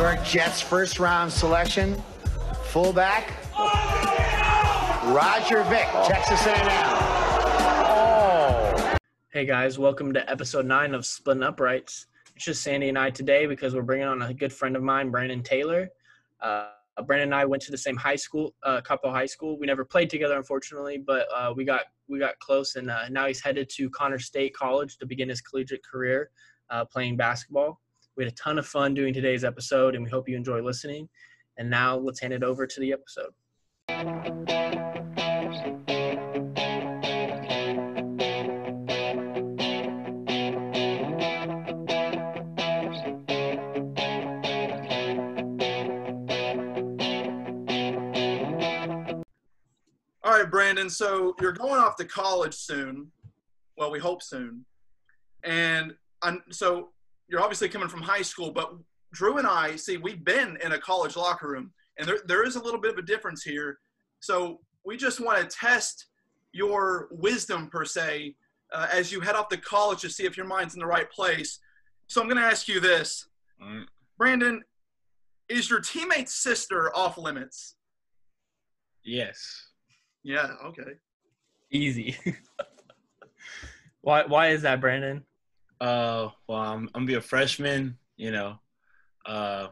York Jets first round selection, fullback, Roger Vick, Texas A&M. Hey guys, welcome to episode nine of Splitting Uprights. It's just Sandy and I today because we're bringing on a good friend of mine, Brandon Taylor. Uh, Brandon and I went to the same high school, uh, Coppell High School. We never played together, unfortunately, but uh, we got we got close, and uh, now he's headed to Connors State College to begin his collegiate career uh, playing basketball. We had a ton of fun doing today's episode, and we hope you enjoy listening. And now let's hand it over to the episode. All right, Brandon. So you're going off to college soon. Well, we hope soon. And I'm, so you're obviously coming from high school, but Drew and I see we've been in a college locker room, and there, there is a little bit of a difference here. So we just want to test your wisdom per se uh, as you head off to college to see if your mind's in the right place. So I'm going to ask you this, Mm. Brandon: Is your teammate's sister off limits? Yes. Yeah. Okay. Easy. why? Why is that, Brandon? Uh, well, I'm, I'm gonna be a freshman. You know, uh,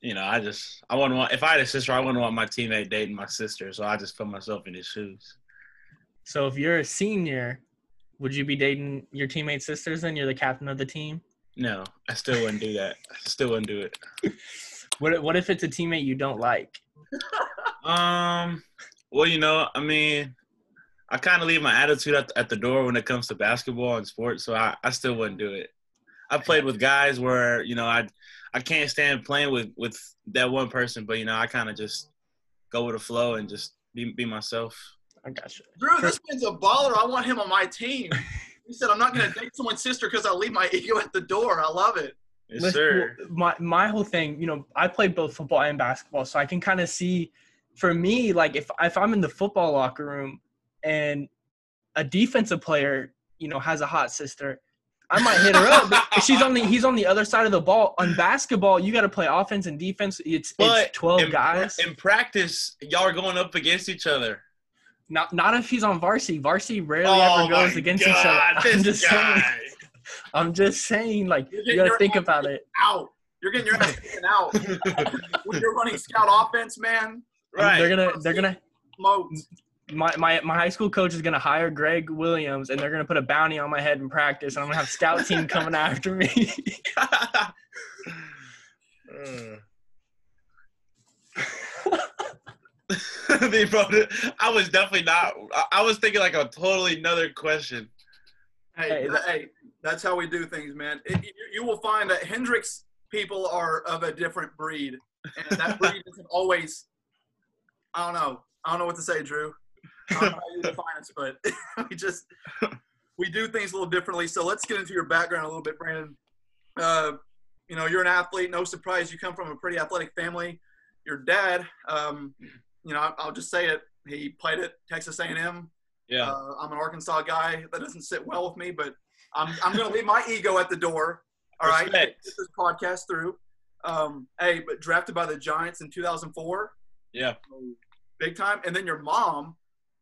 you know, I just I wouldn't want if I had a sister, I wouldn't want my teammate dating my sister. So I just put myself in his shoes. So if you're a senior, would you be dating your teammate's sisters? And you're the captain of the team. No, I still wouldn't do that. I still wouldn't do it. What? if- What if it's a teammate you don't like? Um, well, you know, I mean, I kind of leave my attitude at, at the door when it comes to basketball and sports, so I, I still wouldn't do it. I played with guys where you know I I can't stand playing with with that one person, but you know I kind of just go with the flow and just be be myself. I got you, Drew, this man's a baller. I want him on my team. He said, I'm not going to date someone's sister because I leave my ego at the door. I love it. Yes, Listen, sir. My my whole thing, you know, I played both football and basketball, so I can kind of see. For me, like if if I'm in the football locker room and a defensive player, you know, has a hot sister, I might hit her up. But she's on the he's on the other side of the ball. On basketball, you got to play offense and defense. It's it's twelve in, guys. in practice, y'all are going up against each other. Not not if he's on varsity. Varsity rarely Oh ever goes against God, each other. I'm just guy. saying. I'm just saying, like you got to think about it. Out. You're getting your ass taken out. when you're running scout offense, man, right. They're gonna they're gonna smoked. My, my my high school coach is gonna hire Gregg Williams and they're gonna put a bounty on my head in practice and I'm gonna have scout team coming after me. they brought it. I was definitely not. I- I was thinking like a totally another question. Hey, Hey, th- hey, that's how we do things, man. It, you, you will find that Hendrix people are of a different breed, and that breed isn't always. I don't know. I don't know what to say, Drew. I don't know how you define us, but we just we do things a little differently. So let's get into your background a little bit, Brandon. Uh, you know, you're an athlete. No surprise, you come from a pretty athletic family. Your dad, um, you know, I'll just say it. He played at Texas A&M. Yeah. Uh, I'm an Arkansas guy. That doesn't sit well with me, but I'm, I'm going to leave my ego at the door. All right. Get this podcast through. Um, hey, but drafted by the Giants in 2004, yeah. big time. And then your mom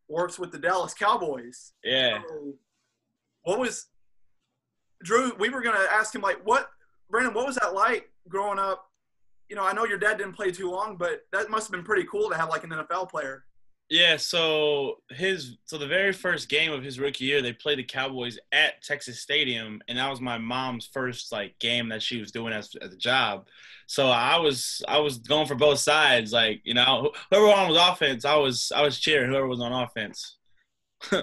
works with the Dallas Cowboys. Yeah. So what was Drew? We were going to ask him, like, what, Brandon, what was that like growing up? You know, I know your dad didn't play too long, but that must have been pretty cool to have like an NFL player. Yeah. So his so the very first game of his rookie year, they played the Cowboys at Texas Stadium, and that was my mom's first like game that she was doing as, as a job. So I was I was going for both sides. Like you know, whoever on was offense, I was I was cheering whoever was on offense.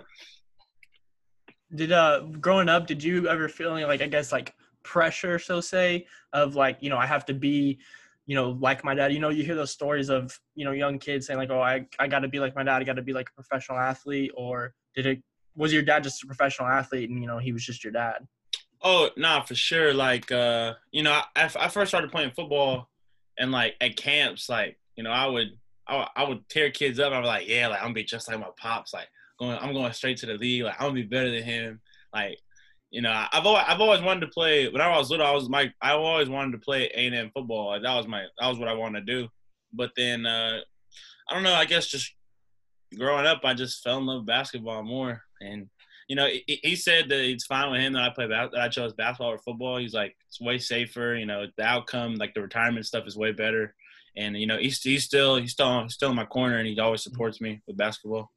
Did uh growing up, did you ever feel any, like I guess like pressure, so say, of like, you know, I have to be, you know, like my dad. You know, you hear those stories of, you know, young kids saying like, Oh, I, I gotta be like my dad, I gotta be like a professional athlete or did it was your dad just a professional athlete and you know he was just your dad? Oh, nah, for sure. Like, uh, you know, I, I first started playing football, and like at camps, like, you know, I would, I, I would tear kids up. I was like, yeah, like I'm gonna be just like my pops. Like, going, I'm going straight to the league. Like, I'm gonna be better than him. Like, you know, I've always, I've always wanted to play. When I was little, I was my I always wanted to play A and M football. That was my that was what I wanted to do. But then uh, I don't know. I guess just growing up, I just fell in love with basketball more. And you know, he, he said that it's fine with him that I play that I chose basketball or football. He's like it's way safer. You know, the outcome, like the retirement stuff, is way better. And you know, he's he's still he's still he's still in my corner, and he always supports me with basketball.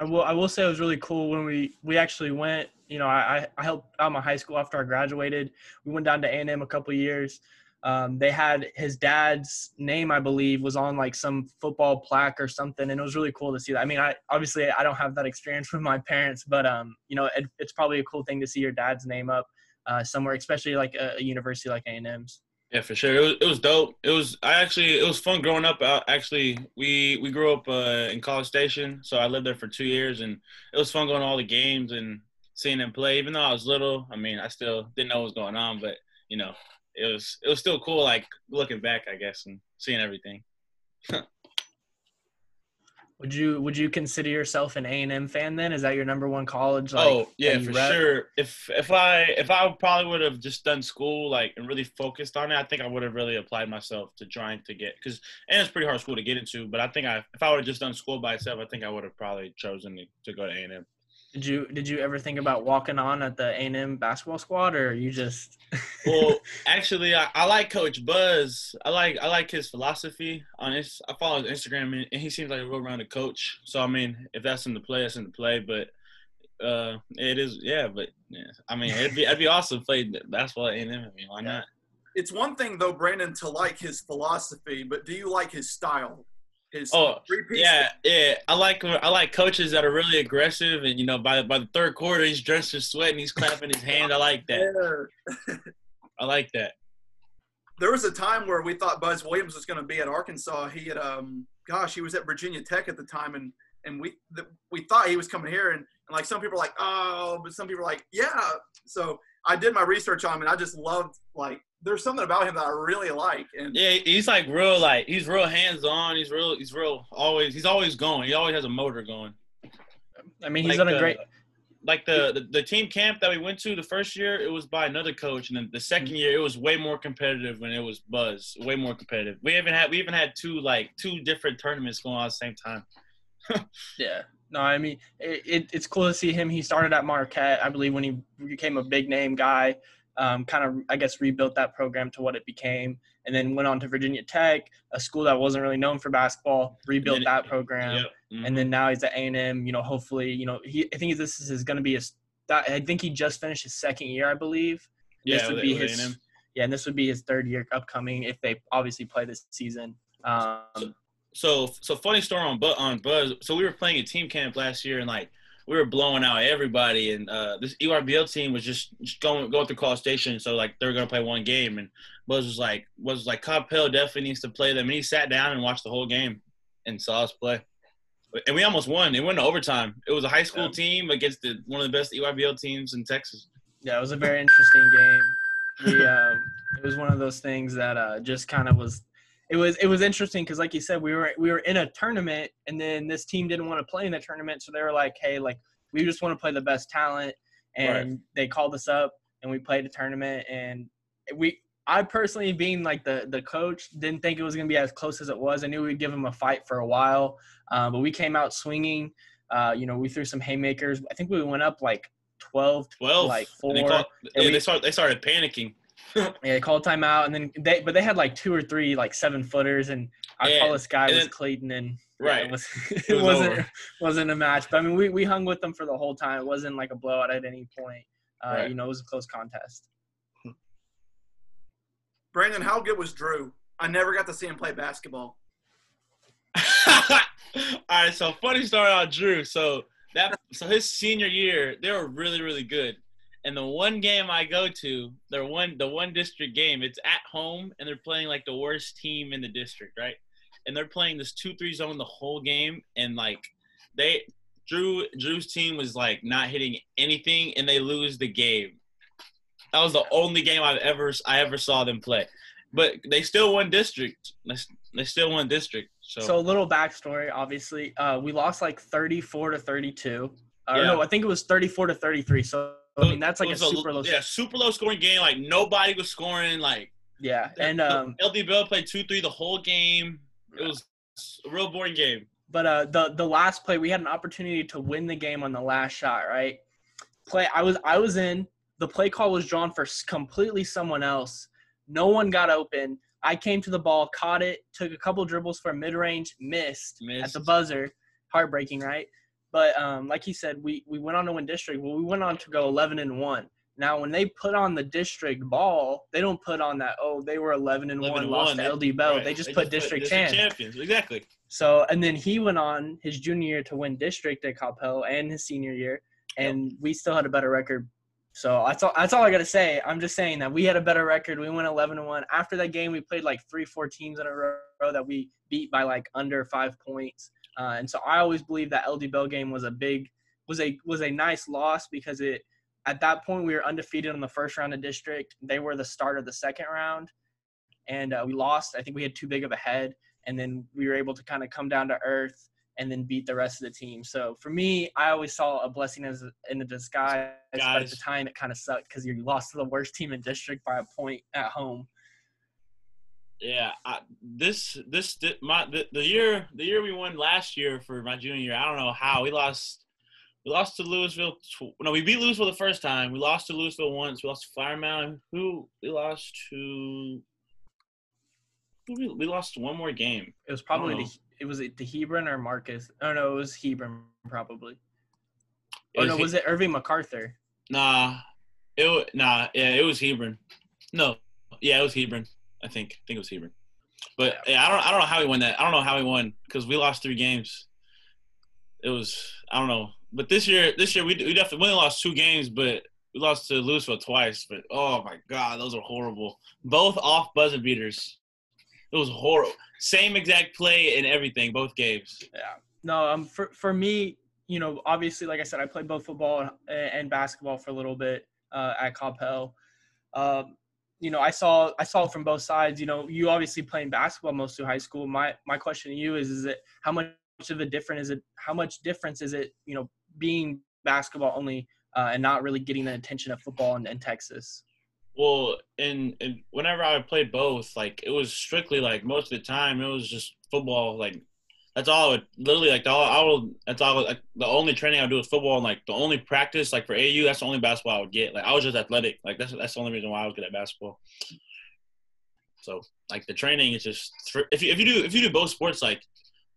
I will. I will say it was really cool when we we actually went. You know, I I helped out my high school after I graduated. We went down to A and M a couple years. Um, they had his dad's name, I believe, was on like some football plaque or something, and it was really cool to see that. I mean, I obviously I don't have that experience with my parents, but um, you know, it, it's probably a cool thing to see your dad's name up uh, somewhere, especially like a, a university like A and M's. Yeah, for sure. It was, it was dope. It was I actually it was fun growing up. Uh, actually, we we grew up uh, in College Station, so I lived there for two years, and it was fun going to all the games and seeing them play. Even though I was little, I mean, I still didn't know what was going on, but you know, it was it was still cool. Like looking back, I guess, and seeing everything. Would you would you consider yourself an A and M fan then? Is that your number one college? Like, oh yeah, for rep? sure. If if I if I probably would have just done school like and really focused on it, I think I would have really applied myself to trying to get because and it's pretty hard school to get into. But I think I if I would have just done school by itself, I think I would have probably chosen to, to go to A and M. Did you did you ever think about walking on at the A and M basketball squad, or you just? Well, actually, I, I like Coach Buzz. I like I like his philosophy on his. I follow his Instagram, and, and he seems like a real-rounded coach. So I mean, if that's in the play, that's in the play. But uh, it is, yeah. But yeah, I mean, it'd be it'd be awesome to play basketball at A and M. I mean, why not? It's one thing though, Brandon, to like his philosophy, but do you like his style? His Oh, Yeah, yeah. I like I like coaches that are really aggressive, and you know, by by the third quarter, he's drenched in sweat and he's clapping his hand. I like that. I like that. There was a time where we thought Buzz Williams was going to be at Arkansas. He had, um, gosh, he was at Virginia Tech at the time, and and we the, we thought he was coming here, and, and like some people are like, oh, but some people are like, yeah. So I did my research on him, and I just loved like there's something about him that I really like, and Yeah, he's like real like he's real hands on. He's real. He's real. Always. He's always going. He always has a motor going. I mean, he's Like, done a great. uh, Like the, the the team camp that we went to the first year, it was by another coach, and then the second year it was way more competitive when it was Buzz. Way more competitive. We even had we even had two like two different tournaments going on at the same time. Yeah. No, I mean, it, it, it's cool to see him. He started at Marquette, I believe, when he became a big name guy. Um, kind of, I guess, rebuilt that program to what it became, and then went on to Virginia Tech, a school that wasn't really known for basketball. Rebuilt then- that program, Yep. Mhm. and then now he's at A and M. You know, hopefully, you know, he. I think this is going to be his. That, I think he just finished his second year, I believe. yeah, this would with- be his. A&M. Yeah, and this would be his third year upcoming if they obviously play this season. Um, so so so funny story on but on Buzz. So we were playing a team camp last year, and like we were blowing out everybody, and uh, this EYBL team was just, just going going through College Station. So like they were gonna play one game, and Buzz was like was like Coppell definitely needs to play them, and he sat down and watched the whole game and saw us play. And we almost won. It went to overtime. It was a high school Yeah. team against the, one of the best EYBL teams in Texas. Yeah, it was a very interesting game. We, um, it was one of those things that uh, just kind of was. It was it was interesting because, like you said, we were we were in a tournament, and then this team didn't want to play in the tournament, so they were like, "Hey, like we just want to play the best talent," and they called us up, and we played a tournament, and we. I personally, being like the the coach, didn't think it was gonna be as close as it was. I knew we'd give them a fight for a while, uh, but we came out swinging. Uh, you know, we threw some haymakers. I think we went up like 12 12 like four. And they, called, and yeah, we- they started they started panicking. Yeah, they called timeout, and then they, but they had like two or three like seven footers, and our Yeah, tallest guy was then- Clayton, and yeah, Right. it was it, was wasn't over. wasn't a match. But I mean, we we hung with them for the whole time. It wasn't like a blowout at any point. Uh, Right. You know, it was a close contest. Brandon, how good was Drew? I never got to see him play basketball. All right, so funny story on Drew. So that so his senior year, they were really really good. And the one game I go to, their one the one district game, it's at home, and they're playing like the worst team in the district, right? And they're playing this two three zone the whole game, and like they Drew Drew's team was like not hitting anything, and they lose the game. That was the only game I've ever I ever saw them play, but they still won district. They, still won district. So, So a little backstory, obviously, uh, we lost like 34 to 32. Uh, Yeah. No, I think it was 34 to 33. So I mean that's like a super low. yeah, super low scoring game. Like nobody was scoring. Like Yeah, and um, LD Bell played two three the whole game. It was a real boring game. but uh, the the last play we had an opportunity to win the game on the last shot. Right, play. I was I was in. The play call was drawn for completely someone else. No one got open. I came to the ball, caught it, took a couple dribbles for mid range, missed, at the buzzer. Heartbreaking, right? But um, like he said, we we went on to win district. Well, we went on to go 11 and one. Now, when they put on the district ball, they don't put on that. Oh, they were 11 and 11 one, and lost one, to LD Bell. Right. They just put district champ. champions. Exactly. So, and then he went on his junior year to win district at Coppell and his senior year, and we still had a better record. So that's all. That's all I gotta say. I'm just saying that we had a better record. We went 11 and one. After that game, we played like three, four teams in a row that we beat by like under five points. Uh, and so I always believe that LD Bell game was a big, was a was a nice loss because it at that point we were undefeated in the first round of district. They were the start of the second round, and uh, we lost. I think we had too big of a head and then we were able to kind of come down to earth and then beat the rest of the team. So for me, I always saw a blessing as in a disguise. But at the time, it kind of sucked because you lost to the worst team in district by a point at home. Yeah, I, this this my the, the year the year we won last year for my junior year. I don't know how we lost. We lost to Lewisville. Tw- no, we beat Lewisville the first time. We lost to Lewisville once. We lost to Flower Mound. Who we lost to? Who we, we lost one more game. It was probably the, it was it the Hebron or Marcus. Oh no, it was Hebron probably. It Oh no, He- was it Irving MacArthur? Nah, it nah. Yeah, it was Hebron. No, yeah, it was Hebron. I think. I think it was Hebron. But yeah, I don't. I don't know how he won that. I don't know how he won because we lost three games. It was. I don't know. But this year, this year we we definitely we lost two games, but we lost to Lewisville twice. But oh my god, those are horrible. Both off buzzer beaters. It was horrible. Same exact play and everything. Both games. Yeah. No, um, for for me, you know, obviously, like I said, I played both football and, and basketball for a little bit uh, at Coppell. Um, you know, I saw I saw it from both sides. You know, you obviously playing basketball most through high school. My my question to you is: Is it how much of a different is it? How much difference is it? You know, being basketball only uh, and not really getting the attention of football in, in Texas. Well, and and whenever I played both, like it was strictly like most of the time it was just football. Like that's all I would literally like. All I would that's all like the only training I would do is football. And like the only practice like for AAU, that's the only basketball I would get. Like I was just athletic. Like that's that's the only reason why I was good at basketball. So like the training is just if you if you do if you do both sports like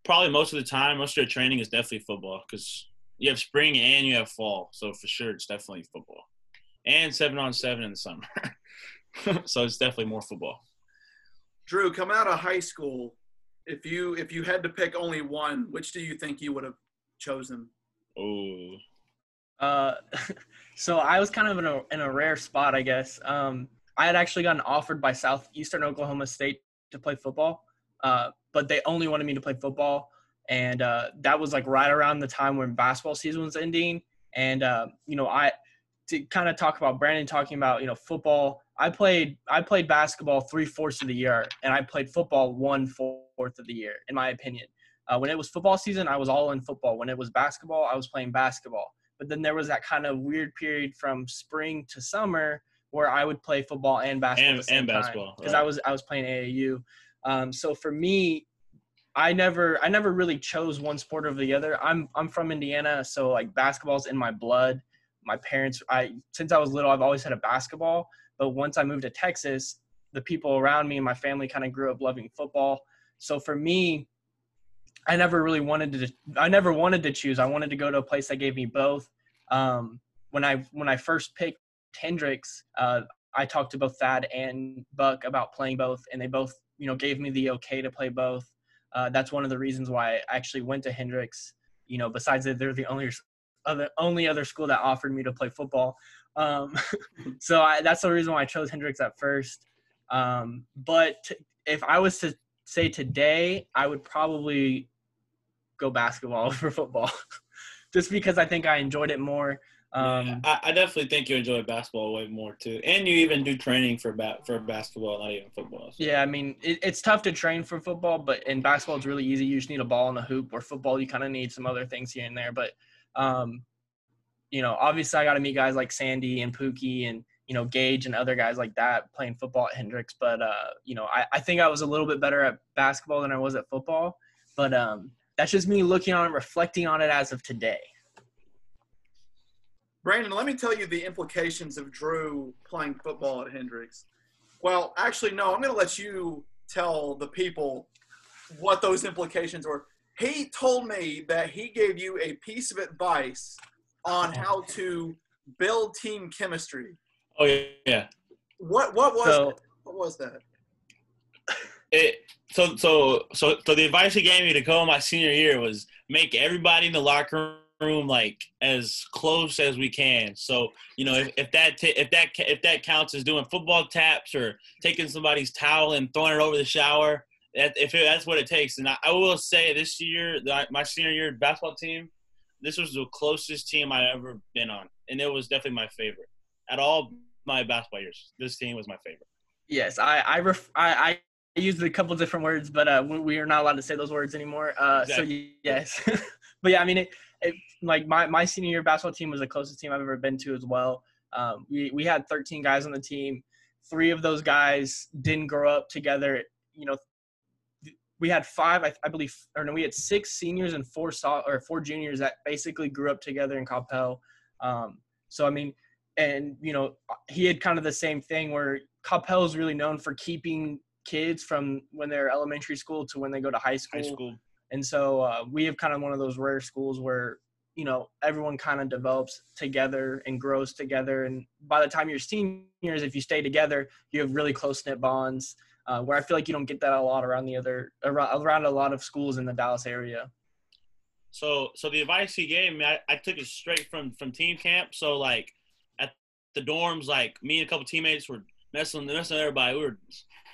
probably most of the time most of your training is definitely football because you have spring and you have fall. So for sure it's definitely football and seven on seven in the summer. so it's definitely more football. Drew, coming out of high school, if you if you had to pick only one, which do you think you would have chosen? Oh, Uh, so I was kind of in a in a rare spot, I guess. Um, I had actually gotten offered by Southeastern Oklahoma State to play football, uh, but they only wanted me to play football, and uh, that was like right around the time when basketball season was ending. And uh, you know, I to kind of talk about Brandon talking about you know football. I played I played basketball three fourths of the year, and I played football one fourth of the year, in my opinion. Uh, when it was football season, I was all in football. When it was basketball, I was playing basketball. But then there was that kind of weird period from spring to summer where I would play football and basketball And- at the same and basketball, because right. I was I was playing AAU. Um, so for me, I never I never really chose one sport over the other. I'm I'm from Indiana, so like basketball's in my blood. My parents, I since I was little, I've always had a basketball. But once I moved to Texas, the people around me and my family kind of grew up loving football. So for me, I never really wanted to. I never wanted to choose. I wanted to go to a place that gave me both. Um, when I when I first picked Hendrix, uh, I talked to both Thad and Buck about playing both, and they both you know gave me the okay to play both. Uh, that's one of the reasons why I actually went to Hendrix. You know, besides that they're the only other only other school that offered me to play football. Um, so I, that's the reason why I chose Hendrix at first. Um, but t- if I was to say today, I would probably go basketball over football, just because I think I enjoyed it more. Um, Yeah, I, I definitely think you enjoy basketball way more too, and you even do training for bat for basketball, not even football. so. Yeah, I mean, it, it's tough to train for football, but in basketball, it's really easy. You just need a ball and a hoop. Or football, you kind of need some other things here and there. But um, you know, obviously I got to meet guys like Sandy and Pookie and you know Gage and other guys like that playing football at Hendrix. But uh, you know, I, I think I was a little bit better at basketball than I was at football. But um, that's just me looking on and reflecting on it as of today. Brandon, let me tell you the implications of Drew playing football at Hendrix. Well, actually, no, I'm going to let you tell the people what those implications were. He told me that he gave you a piece of advice on oh. how to build team chemistry. Oh yeah. What what was So that? what was that? It so so so so the advice he gave me to go in my senior year was make everybody in the locker room like as close as we can. So you know if, if that t- if that if that counts as doing football taps or taking somebody's towel and throwing it over the shower, if it, that's what it takes. And I, I will say this year, my senior year basketball team, this was the closest team I ever been on, and it was definitely my favorite. At all my basketball years, this team was my favorite. yes, I I, ref, I I used a couple different words, but uh, we, we are not allowed to say those words anymore. Uh, Exactly. So yes, but yeah, I mean, it, it, like my my senior year basketball team was the closest team I've ever been to as well. Um, we we had 13 guys on the team. Three of those guys didn't grow up together. You know, we had five, I, I believe, or no, we had six seniors and four so, or four juniors that basically grew up together in Coppell. Um, so I mean, and you know, he had kind of the same thing where Coppell is really known for keeping kids from when they're elementary school to when they go to high school. High school. And so uh, we have kind of one of those rare schools where you know everyone kind of develops together and grows together. And by the time you're seniors, if you stay together, you have really close knit bonds. Uh, where I feel like you don't get that a lot around the other around, a lot of schools in the Dallas area. So so the advice he gave me, I, I took it straight from from team camp. So like at the dorms, like me and a couple teammates were messing messing everybody. We were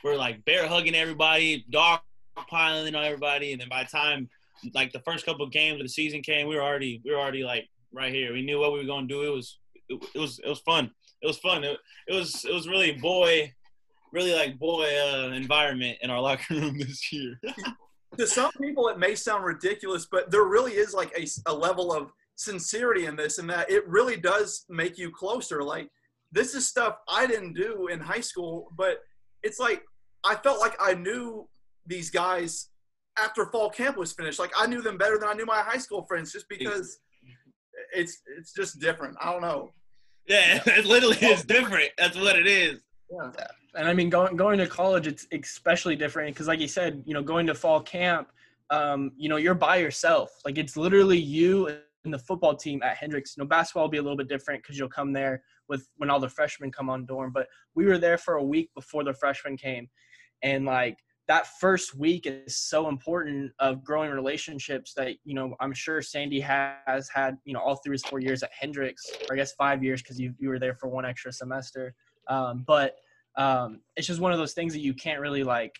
we were like bear hugging everybody, dog piling on everybody, and then by the time like the first couple of games of the season came, we were already we were already like right here. We knew what we were gonna do. It was it, it was it was fun. It was fun. It, it was it was really boy, really like boy uh, environment in our locker room this year. to some people it may sound ridiculous but there really is like a, a level of sincerity in this and that it really does make you closer like this is stuff i didn't do in high school but it's like i felt like i knew these guys after fall camp was finished like i knew them better than i knew my high school friends just because it's it's just different i don't know Yeah, it literally is different. That's what it is. Yeah and I mean, going going to college, it's especially different because, like you said, you know, going to fall camp, um, you know, you're by yourself. Like it's literally you and the football team at Hendrix. You know, basketball will be a little bit different because you'll come there with when all the freshmen come on dorm. But we were there for a week before the freshmen came, and like that first week is so important of growing relationships that you know I'm sure Sandy has had you know all through his four years at Hendrix, or I guess five years because you you were there for one extra semester. Um, but um, it's just one of those things that you can't really like,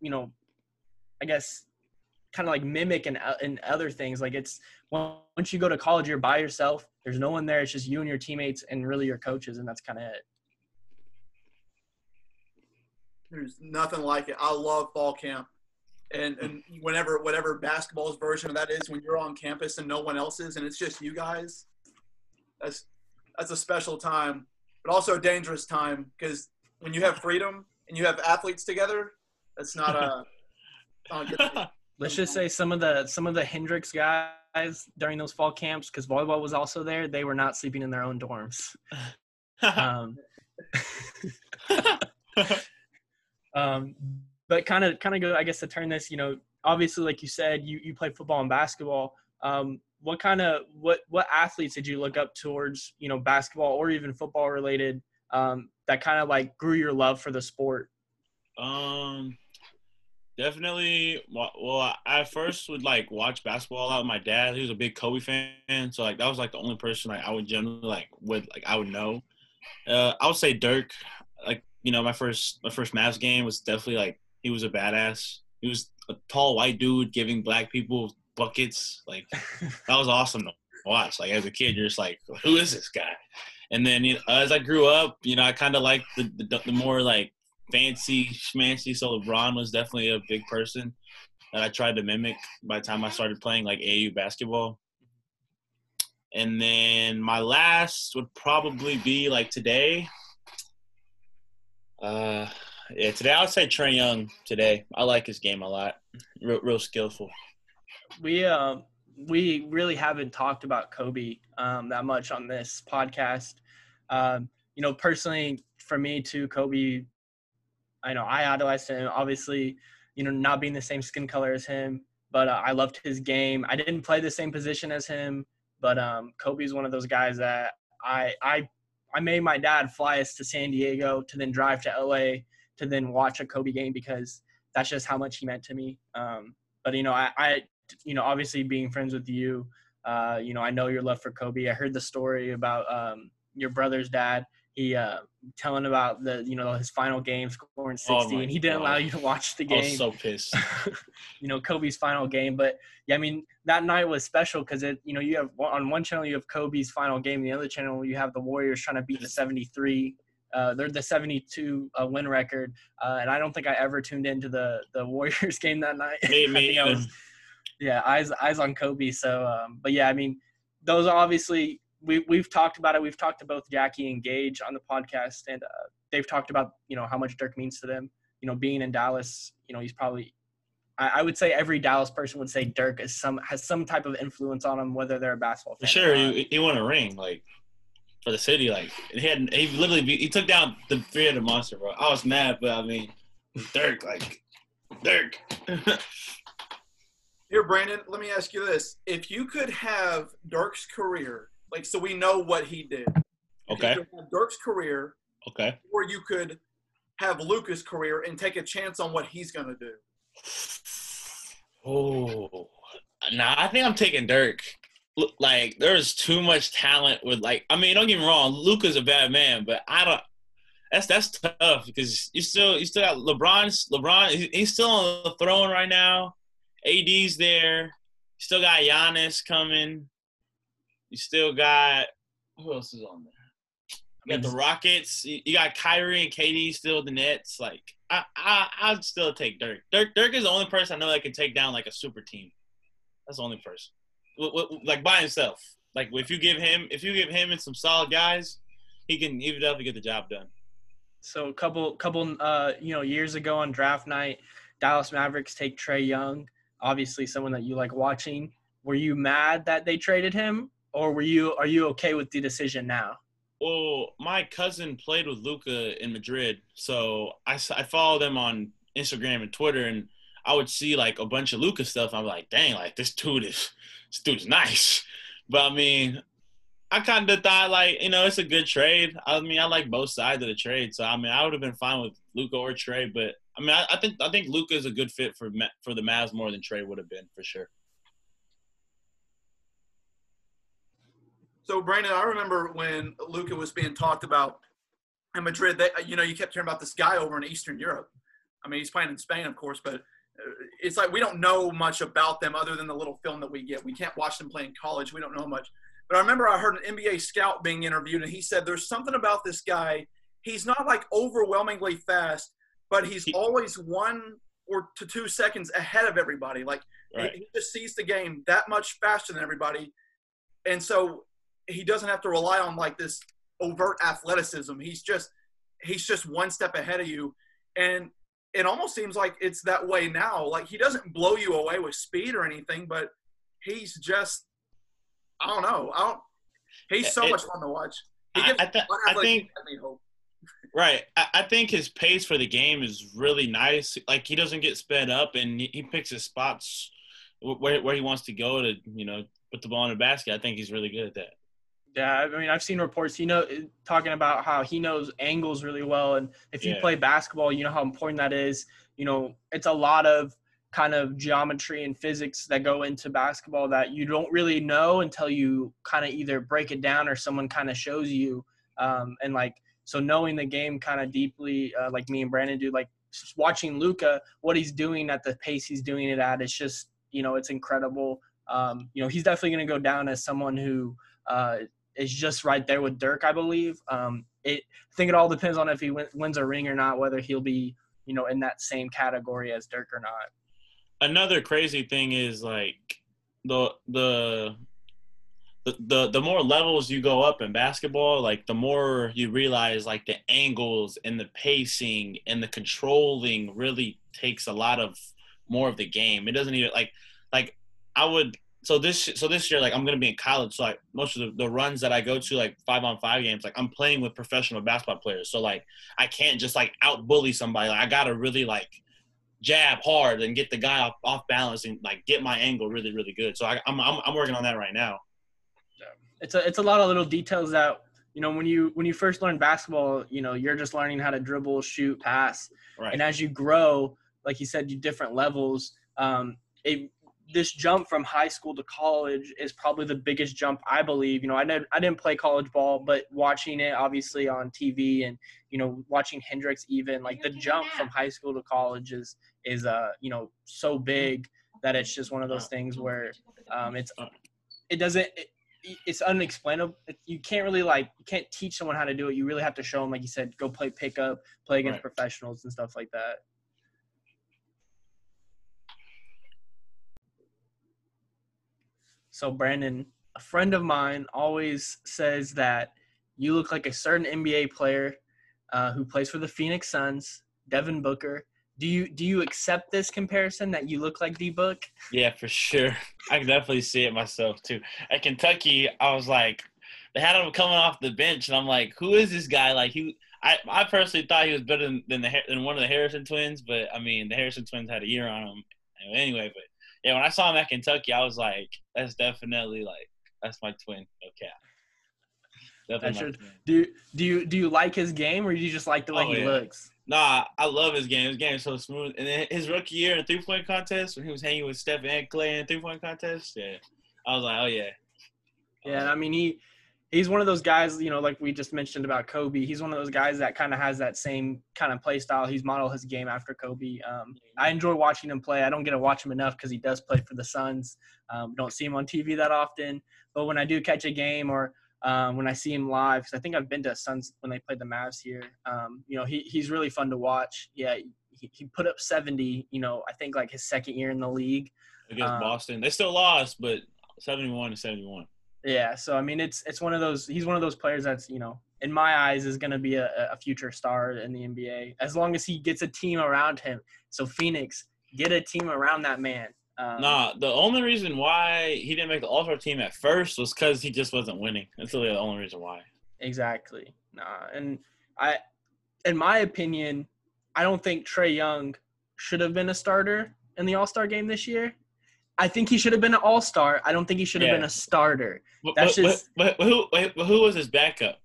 you know, I guess kind of like mimic and and other things. Like it's once you go to college, you're by yourself. There's no one there. It's just you and your teammates and really your coaches, and that's kind of it. There's nothing like it. I love fall camp. And and whenever whatever basketball's version of that is when you're on campus and no one else is and it's just you guys, that's that's a special time, but also a dangerous time because when you have freedom and you have athletes together, that's not a, not a good thing. Let's just say some of the some of the Hendrix guys during those fall camps, because volleyball was also there. They were not sleeping in their own dorms. Um, um, but kind of kind of go, I guess, to turn this, you know, obviously, like you said, you you play football and basketball. Um, what kind of what what athletes did you look up towards, you know, basketball or even football related, um, that kind of like grew your love for the sport? Um, definitely. Well, I- first would like watch basketball lot with my dad. He was a big Kobe fan, so like that was like the only person like I would generally like would like I would know. Uh, I would say Dirk. Like you know, my first my first Mavs game was definitely like he was a badass. He was a tall white dude giving black people buckets. Like that was awesome to watch. Like as a kid, you're just like, who is this guy? And then you know, as I grew up, you know, I kind of liked the, the the more like fancy schmancy. So LeBron was definitely a big person that I tried to mimic by the time I started playing like AAU basketball. And then my last would probably be like today. Uh, yeah, today I would say Trae Young. Today, I like his game a lot. Real, real skillful. We uh, we really haven't talked about Kobe um, that much on this podcast. Um, you know, personally, for me too, Kobe. I know I idolized him. Obviously, you know, not being the same skin color as him, but uh, I loved his game. I didn't play the same position as him, but um, Kobe's one of those guys that I I I made my dad fly us to San Diego to then drive to LA to then watch a Kobe game because that's just how much he meant to me. Um, but you know, I, I, you know, obviously being friends with you, uh, you know, I know your love for Kobe. I heard the story about um, your brother's dad. He uh, telling about the, you know, his final game scoring 60, Oh and he didn't God. allow you to watch the I game. was so pissed. you know Kobe's final game. But yeah, I mean that night was special because it you know you have on one channel you have Kobe's final game, the other channel you have the Warriors trying to beat the 73. Uh, they're the 72 uh, win record, uh, and I don't think I ever tuned into the the Warriors game that night. Me- I think I was, yeah, eyes eyes on Kobe. So, um, but yeah, I mean, those are obviously we we've talked about it. We've talked to both Jackie and Gage on the podcast, and uh, they've talked about you know how much Dirk means to them. You know, being in Dallas, you know, he's probably I, would say every Dallas person would say Dirk is some has some type of influence on them, whether they're a basketball For fan. sure, he, he won a ring like for the city. Like he had, he literally beat, he took down the three of the monster, bro. I was mad, but I mean, Dirk, like Dirk. Here, Brandon, let me ask you this: If you could have Dirk's career, like, so we know what he did. If okay, You could have Dirk's career, okay. or you could have Luka's career and take a chance on what he's gonna do. Oh, nah, I think I'm taking Dirk. Look, Like, there's too much talent with like. I mean, don't get me wrong, Luka's a bad man, but I don't. That's that's tough because you still you still got LeBron's LeBron. He's still on the throne right now. AD's there. You still got Giannis coming. You still got who else is on there? You got the Rockets. You got Kyrie and KD still the Nets. Like I, I, I'd still take Dirk. Dirk, Dirk is the only person I know that can take down like a super team. That's the only person, like by himself. Like if you give him, if you give him and some solid guys, he can even definitely get the job done. So a couple couple uh you know years ago on draft night, Dallas Mavericks take Trae Young, obviously someone that you like watching. Were you mad that they traded him, or were you are you okay with the decision now? Well, my cousin played with Luka in Madrid, so I I follow them on Instagram and Twitter, and I would see like a bunch of Luka stuff. I'm like, dang, like this dude is this dude's nice. But I mean, I kind of thought like you know it's a good trade. I mean, I like both sides of the trade, so I mean, I would have been fine with Luka or Trae. But I mean, I, I think I think Luka is a good fit for for the Mavs more than Trae would have been for sure. So, Brandon, I remember when Luka was being talked about in Madrid. That you know, you kept hearing about this guy over in Eastern Europe. I mean, he's playing in Spain, of course, but uh, it's like we don't know much about them other than the little film that we get. We can't watch them play in college. We don't know much. But I remember I heard an NBA scout being interviewed, and he said there's something about this guy. He's not like overwhelmingly fast, but he's He- always one or to two seconds ahead of everybody. Like Right. he, he just sees the game that much faster than everybody, and so he doesn't have to rely on like this overt athleticism. He's just he's just one step ahead of you, and it almost seems like it's that way now. Like he doesn't blow you away with speed or anything, but he's just I don't know. I don't. He's so It- much fun to watch. He I, gives I, th- I think me hope. Right. I, I think his pace for the game is really nice. Like he doesn't get sped up, and he, he picks his spots where where he wants to go to, you know, put the ball in the basket. I think he's really good at that. Yeah, I mean, I've seen reports. You know, talking about how he knows angles really well, and if you Yeah. play basketball, you know how important that is. You know, it's a lot of kind of geometry and physics that go into basketball that you don't really know until you kind of either break it down or someone kind of shows you. Um, and like, so knowing the game kind of deeply, uh, like me and Brandon do, like watching Luka, what he's doing at the pace he's doing it at, it's just, you know, it's incredible. Um, you know, he's definitely going to go down as someone who uh, is just right there with Dirk, I believe. Um, it, I think it all depends on if he win, wins a ring or not, whether he'll be, you know, in that same category as Dirk or not. Another crazy thing is like the the the, the the more levels you go up in basketball, like the more you realize like the angles and the pacing and the controlling really takes a lot of more of the game. It doesn't even like like I would so this so this year like I'm gonna be in college. So like most of the, the runs that I go to like five on five games, like I'm playing with professional basketball players. So like I can't just like out bully somebody. Like I gotta really like jab hard and get the guy off, off balance and like get my angle really really good. So I, I'm, I'm I'm working on that right now. It's a it's a lot of little details that you know when you when you first learn basketball you know you're just learning how to dribble shoot pass Right. and as you grow like you said you different levels um it this jump from high school to college is probably the biggest jump I believe. You know, I didn't I didn't play college ball, but watching it obviously on TV and you know watching Hendrix even like the jump from high school to college is is uh you know so big that it's just one of those things where um it's it doesn't it, it's unexplainable. You can't really like you can't teach someone how to do it. You really have to show them, like you said, go play pickup, play against Right. professionals and stuff like that. So Brandon, a friend of mine always says that you look like a certain NBA player uh, who plays for the Phoenix Suns, Devin Booker. Do you do you accept this comparison that you look like D Book? Yeah, for sure. I can definitely see it myself too. At Kentucky, I was like, they had him coming off the bench, and I'm like, who is this guy? Like he, I, I personally thought he was better than than, the, than one of the Harrison twins, but I mean, the Harrison twins had a year on him anyway. But yeah, when I saw him at Kentucky, I was like, that's definitely like that's my twin. No cap. Definitely twin. Do you, do you do you like his game or do you just like the way Oh, he yeah. looks? Nah, I love his game. His game is so smooth. And then his rookie year in three point contest when he was hanging with Steph and Clay in three point contest, yeah, I was like, oh yeah. Yeah, I mean he he's one of those guys, you know, like we just mentioned about Kobe. He's one of those guys that kind of has that same kind of play style. He's modeled his game after Kobe. Um, I enjoy watching him play. I don't get to watch him enough because he does play for the Suns. Um, don't see him on TV that often, but when I do catch a game or um, when I see him live, because I think I've been to Suns when they played the Mavs here. Um, you know, he he's really fun to watch. Yeah, he, he put up 70. You know, I think like his second year in the league. against Um, Boston. They still lost, but 71 to 71. Yeah, so I mean, it's it's one of those. He's one of those players that's you know, in my eyes, is going to be a, a future star in the NBA as long as he gets a team around him. So Phoenix, get a team around that man. Um, Nah, the only reason why he didn't make the All Star team at first was because he just wasn't winning. That's really the only reason why. exactly. Nah, and I, in my opinion, I don't think Trae Young should have been a starter in the All Star game this year. I think he should have been an All Star. I don't think he should have Yeah. been a starter. But, That's but, just- but, but who but who was his backup?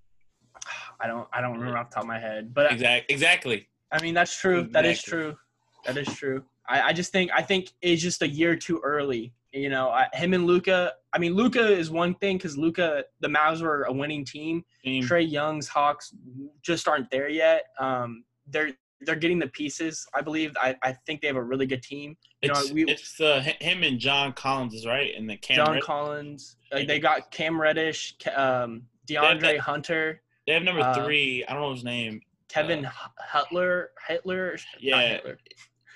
I don't I don't remember off the top of my head, but Exactly. Exactly. I mean, that's true. That is true. That is true. I, I just think I think it's just a year too early. You know, I, him and Luka. I mean, Luka is one thing because Luka, the Mavs were a winning team. Team. Trae Young's Hawks just aren't there yet. Um, they're they're getting the pieces. I believe. I, I think they have a really good team. you know, It's, we- it's uh, him and John Collins is right, and the Cam. John Collins. Like, they got Cam Reddish, um, DeAndre that- Hunter, They have number uh, three. I don't know his name. Kevin H- Hutler, Hitler. not Yeah. Hitler.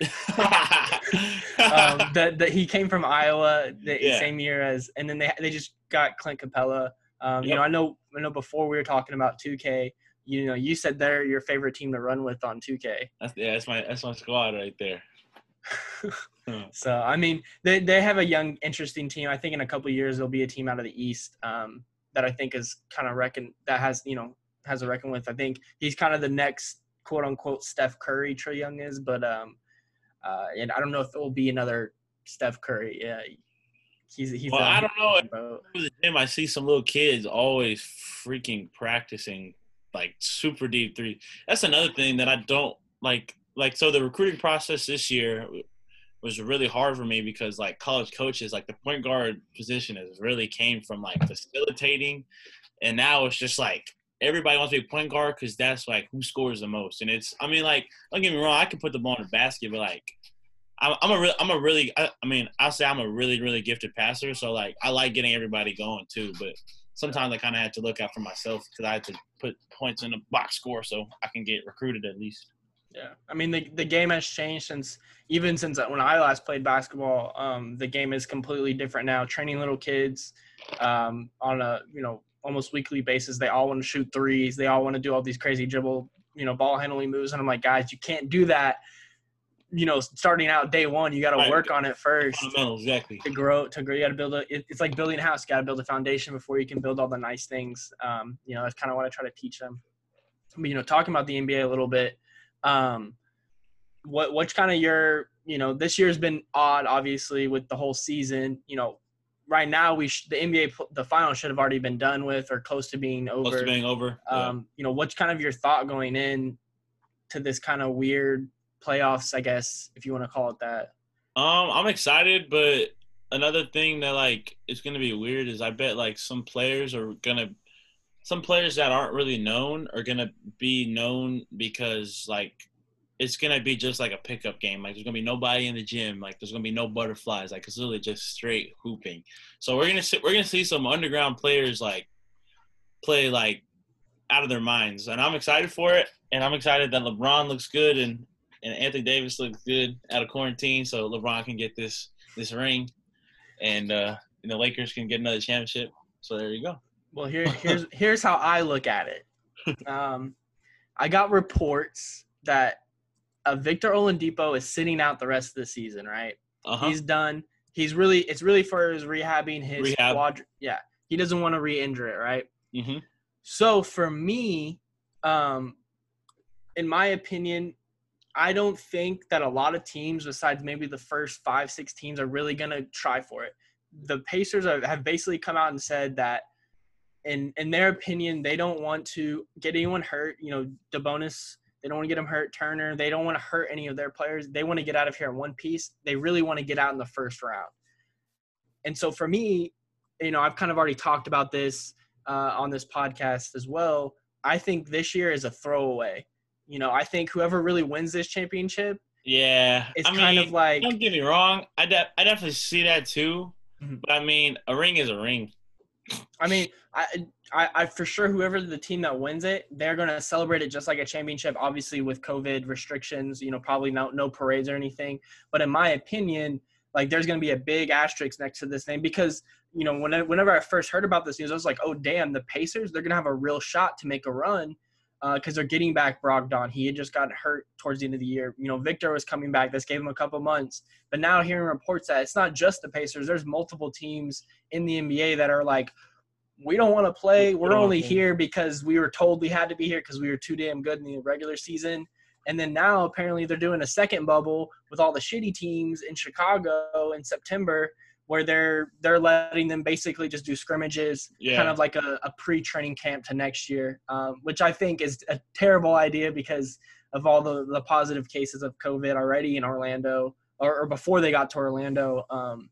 Um, that that he came from Iowa the Yeah. same year as, and then they they just got Clint Capela. Um, You know, I know I know before we were talking about 2K. You know, you said they're your favorite team to run with on 2K. that's, yeah, that's my that's my squad right there. So I mean, they they have a young, interesting team. I think in a couple of years there'll be a team out of the East um, that I think is kind of reckon that has you know has a reckon with. I think he's kind of the next quote unquote Steph Curry. Trae Young is, but um, uh, and I don't know if it will be another Steph Curry. Yeah, he's he's. Well, I don't know. the gym, I see some little kids always freaking practicing like super deep three. That's another thing that I don't like. Like, so the recruiting process this year was really hard for me because like college coaches, like the point guard position has really came from like facilitating, and now it's just like everybody wants to be point guard because that's like who scores the most. And it's, I mean, like, don't get me wrong, I can put the ball in the basket, but like. I'm I'm a real, I'm a really, I, I mean, I'll say I'm a really, really gifted passer. So like, I like getting everybody going too. But sometimes I kind of had to look out for myself because I had to put points in the box score so I can get recruited at least. Yeah, I mean the the game has changed since even since when I last played basketball. Um, the game is completely different now. Training little kids um, on a you know almost weekly basis, they all want to shoot threes. They all want to do all these crazy dribble, you know, ball handling moves, and I'm like, guys, you can't do that. You know, starting out day one, you got to Right. work on it first exactly. to grow to grow. You got to build a. it- It's like building a house. You got to build a foundation before you can build all the nice things. Um, you know, that's kind of what I try to teach them. But you know, talking about the NBA a little bit. Um, what what's kind of your you know this year's been odd, obviously with the whole season. You know, right now we sh- the NBA the final should have already been done with or close to being over. Close to being over. Yeah. Um, you know, what's kind of your thought going in to this kind of weird playoffs? I guess if you want to call it that. Um, I'm excited, but another thing that like is gonna be weird is I bet like some players are gonna, some players that aren't really known are gonna be known because like it's gonna be just like a pickup game. Like there's gonna be nobody in the gym. Like there's gonna be no butterflies. Like it's literally just straight hooping. So we're gonna see we're gonna see some underground players like play like out of their minds, and I'm excited for it. And I'm excited that LeBron looks good and and Anthony Davis looks good out of quarantine, so LeBron can get this this ring, and uh, and the Lakers can get another championship. So there you go. Well, here, here's here's how I look at it. Um, I got reports that uh, Victor Oladipo is sitting out the rest of the season. Right? Uh huh. He's done. He's really. It's really for his rehabbing his Rehab. Yeah, he doesn't want to re-injure it. Right? hmm So for me, um, in my opinion, I don't think that a lot of teams, besides maybe the first five, six teams, are really going to try for it. The Pacers are, have basically come out and said that, in in their opinion, they don't want to get anyone hurt. You know, Sabonis, they don't want to get him hurt. Turner, they don't want to hurt any of their players. They want to get out of here in one piece. They really want to get out in the first round. And so for me, you know, I've kind of already talked about this uh, on this podcast as well. I think this year is a throwaway. You know, I think whoever really wins this championship, Yeah, it's I mean, kind of like don't get me wrong. I de- I definitely see that too. Mhm. But I mean, a ring is a ring. I mean, I, I, I for sure whoever the team that wins it, they're gonna celebrate it just like a championship. Obviously, with COVID restrictions, you know, probably no no parades or anything. But in my opinion, like there's gonna be a big asterisk next to this name because you know whenever whenever I first heard about this news, I was like, oh damn, the Pacers they're gonna have a real shot to make a run Uh, because they're getting back Brogdon. He had just got hurt towards the end of the year. You know, Victor was coming back. This gave him a couple months. But now hearing reports that it's not just the Pacers. There's multiple teams in the NBA that are like, we don't want to play. We We're only here because we were told we had to be here because we were too damn good in the regular season. And then now apparently they're doing a second bubble with all the shitty teams in Chicago in September where they're they're letting them basically just do scrimmages, Yeah. kind of like a, a pre-training camp to next year, um, which I think is a terrible idea because of all the, the positive cases of COVID already in Orlando or, or before they got to Orlando. Um,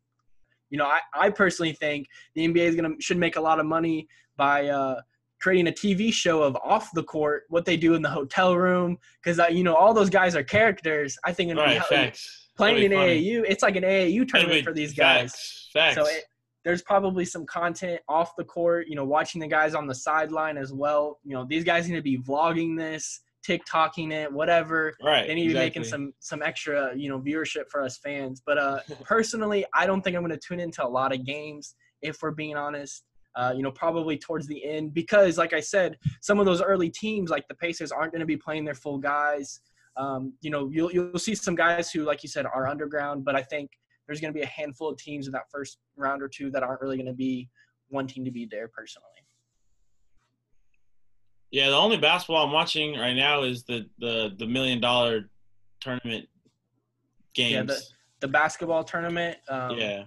you know, I, I personally think the NBA is gonna should make a lot of money by uh, creating a TV show of off the court, what they do in the hotel room, because uh, you know all those guys are characters. I think it'd Right, facts. Playing in funny. AAU, it's like an AAU tournament be- for these guys. Facts. Facts. So it, there's probably some content off the court, you know, watching the guys on the sideline as well. You know, these guys need to be vlogging this, TikToking it, whatever. right. They need to be making some some extra, you know, viewership for us fans. But uh, personally, I don't think I'm going to tune into a lot of games if we're being honest. Uh, you know, probably towards the end because, like I said, some of those early teams, like the Pacers, aren't going to be playing their full guys. Um, you know, you'll you'll see some guys who, like you said, are underground, but I think there's going to be a handful of teams in that first round or two that aren't really going to be wanting to be there personally. Yeah, the only basketball I'm watching right now is the the the million dollar tournament games. Yeah, the- The basketball tournament. Um, yeah.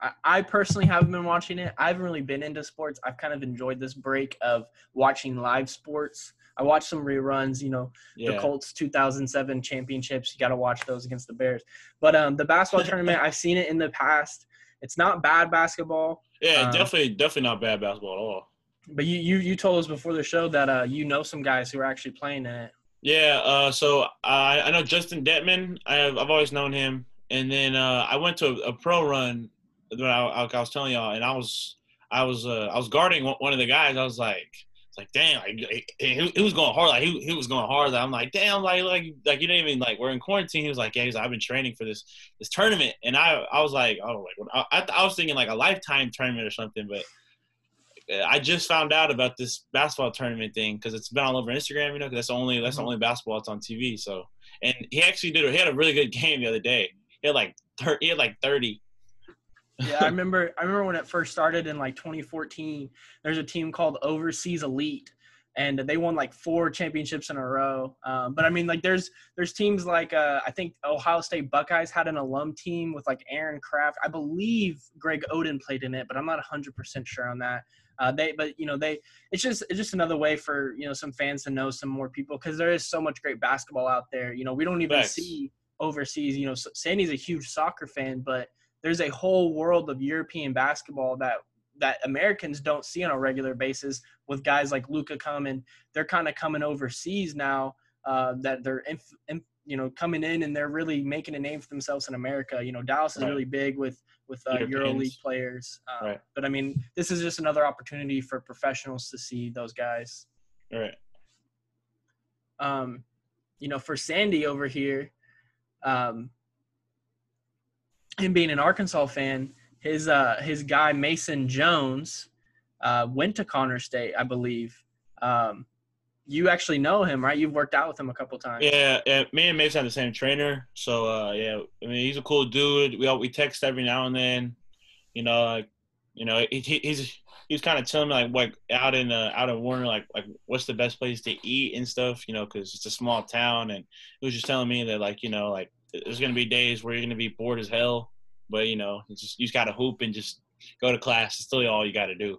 I, I personally haven't been watching it. I haven't really been into sports. I've kind of enjoyed this break of watching live sports. I watched some reruns, you know, the Colts 2007 championships. You got to watch those against the Bears. But um, the basketball tournament, I've seen it in the past. It's not bad basketball. Yeah, Um, definitely, definitely not bad basketball at all. But you, you, you told us before the show that uh, you know some guys who are actually playing in it. Yeah, uh, so I I know Justin Detman. I've I've always known him, and then uh, I went to a, a pro run that I, I was telling y'all, and I was I was uh, I was guarding one of the guys. I was like, like damn, like he, he was going hard. Like he, he was going hard. I'm like damn, like like like you didn't even like we're in quarantine. He was like yeah, he's like, I've been training for this this tournament, and I I was like oh like I, I was thinking like a lifetime tournament or something, but I just found out about this basketball tournament thing because it's been all over Instagram. You know, that's only that's the Mm-hmm. only basketball that's on TV. So, and he actually did. He had a really good game the other day. He had like thir- he had like thirty. Yeah, I remember. I remember when it first started in like 2014. There's a team called Overseas Elite, and they won like four championships in a row. Um, but I mean, like there's there's teams like uh, I think Ohio State Buckeyes had an alum team with like Aaron Craft. I believe Greg Oden played in it, but I'm not 100 percent sure on that. Uh, they, but you know, they it's just it's just another way for you know some fans to know some more people because there is so much great basketball out there. You know, we don't even see overseas. You know, Sandy's a huge soccer fan, but there's a whole world of European basketball that that Americans don't see on a regular basis with guys like Luka coming. They're kind of coming overseas now uh, that they're inf- inf- you know coming in and they're really making a name for themselves in America. You know, Dallas is really big with with uh, EuroLeague players. Um, Right. But I mean, this is just another opportunity for professionals to see those guys. All right. Um, you know, for Sandy over here, um, him being an Arkansas fan, his uh, his guy Mason Jones uh, went to Connor State, I believe. Um, you actually know him, right? You've worked out with him a couple times. Yeah, yeah. Me and Mason have the same trainer, so uh, yeah. I mean, he's a cool dude. We all we text every now and then. You know, like, you know, he, he- he's he's kind of telling me like what out in uh, out in Warner, like like what's the best place to eat and stuff. You know, because it's a small town, and he was just telling me that like you know like there's gonna be days where you're gonna be bored as hell, but you know, just you just gotta hoop and just go to class. It's still all you gotta do.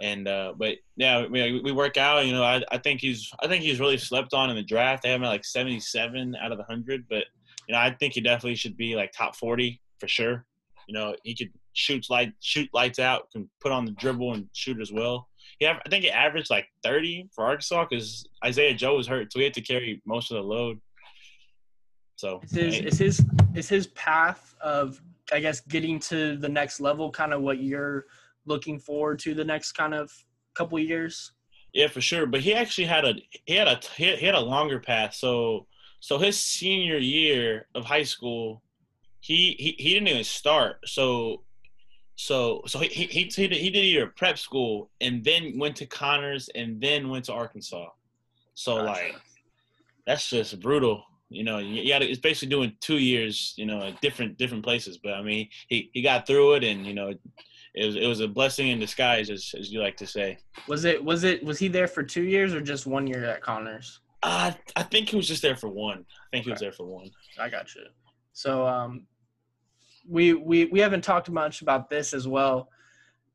And uh, but yeah, we, we work out. You know, I, I think he's I think he's really slept on in the draft. They have him at like 77 out of the hundred, but you know, I think he definitely should be like top 40 for sure. You know, he could shoot light shoot lights out, can put on the dribble and shoot as well. Yeah, I think he averaged like 30 for Arkansas because Isaiah Joe was hurt, so he had to carry most of the load. So Is his is his is his path of I guess getting to the next level kind of what you're looking forward to the next kind of couple years? Yeah, for sure. But he actually had a he had a he had- he had a longer path. So so his senior year of high school, he he, he didn't even start. So so so he he he did, he did either prep school and then went to Connors and then went to Arkansas. So Gotcha. like that's just brutal. You know, you, gotta, it's basically doing two years, you know, at different different places. But I mean, he, he got through it, and you know, it was it was a blessing in disguise, as, as you like to say. Was it was it was he there for two years or just one year at Connors? Uh, I think he was just there for one. I think he was there for one. I got you. So um, we we we haven't talked much about this as well,